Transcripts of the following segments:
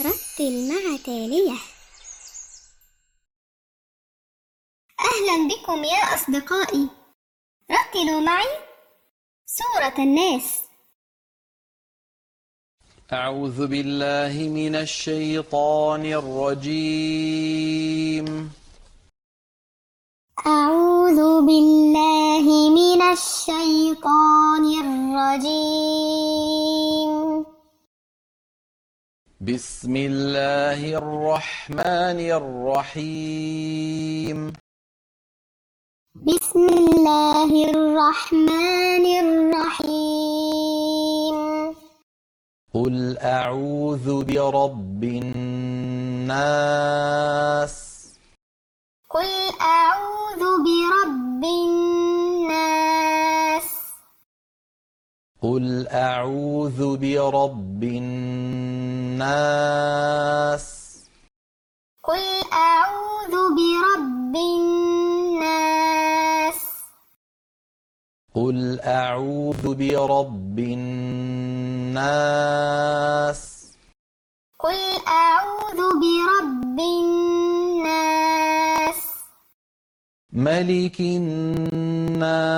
رتل مع تالية. أهلا بكم يا أصدقائي. رتلوا معي سورة الناس. أعوذ بالله من الشيطان الرجيم. أعوذ بالله من الشيطان الرجيم. بسم الله الرحمن الرحيم. بسم الله الرحمن الرحيم. قل أعوذ برب الناس. قل أعوذ برب الناس. قل أعوذ برب الناس. قل أعوذ برب الناس. قل أعوذ برب الناس. قل أعوذ برب الناس. ملك الناس.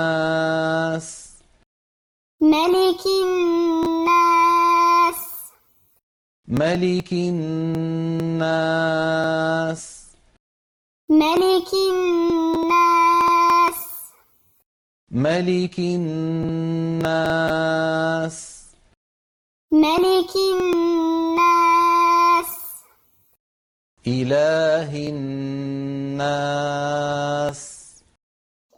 ملك الناس. ملك الناس. ملك الناس. ملك الناس. إله الناس.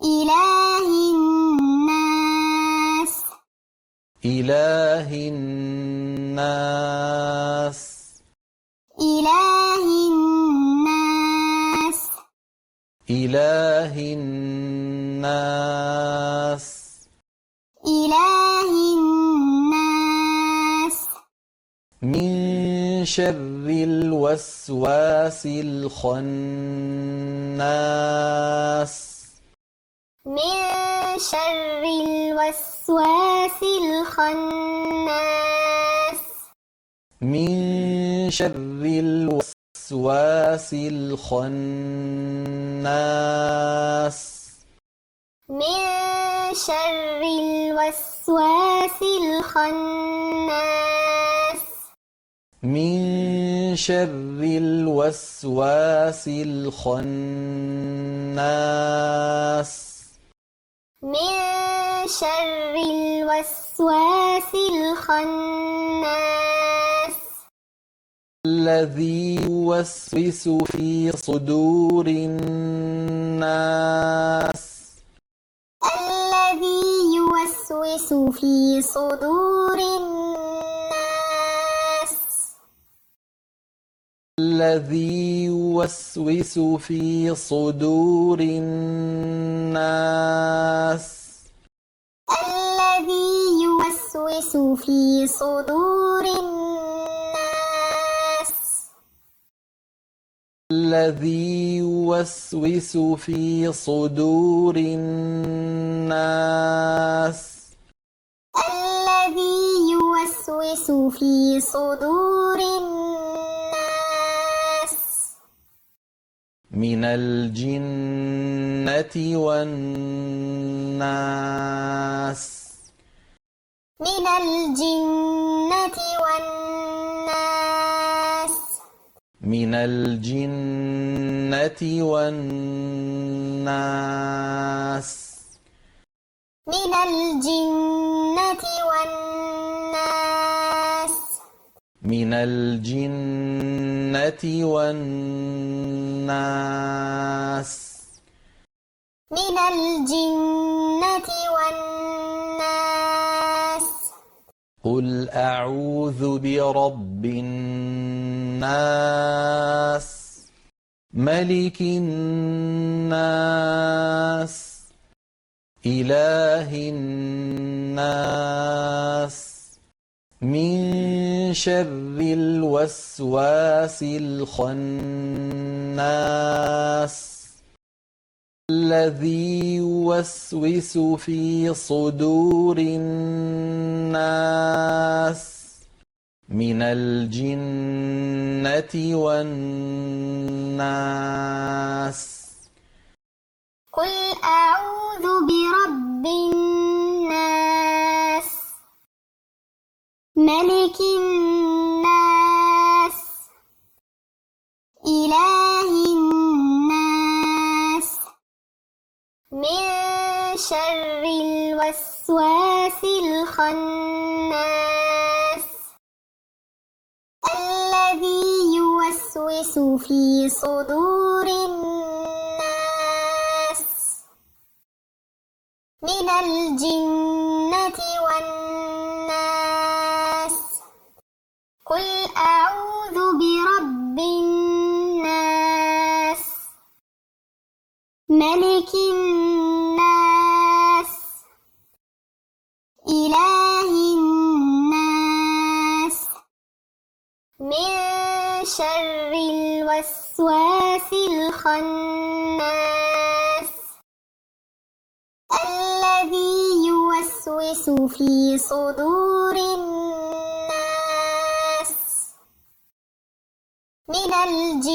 إله الناس. إله الناس. إله الناس. إله الناس. إله الناس. من شر الوسواس الخناس. من شر الوسواس الخناس. من شر الوسواس الخناس. من شر الوسواس الخناس. من شر الوسواس الخناس. من شر الوسواس الخناس. الذي يوسوس في صدور الناس. الذي يوسوس في صدور الناس. الذي يوسوس في صدور الناس. الذي يوسوس في صدور الناس. الذي يوسوس في صدور الناس. الذي يوسوس في صدور الناس. من الجنة والناس. من الجنة والناس. من الجنة والناس. من الجنة والناس. من الجنة والناس. من الجنة قل أعوذ برب الناس ملك الناس إله الناس من شر الوسواس الخناس الذي يوسوس في صدور الناس من الجنة والناس. قل أعوذ برب الناس. ملك الناس إله الناس من شر الوسواس الخناس. الذي يوسوس في صدور الناس. من الجنة والناس. قل أعوذ برب الناس. ملك الناس من شر الوسواس الخناس الذي يوسوس في صدور الناس من والناس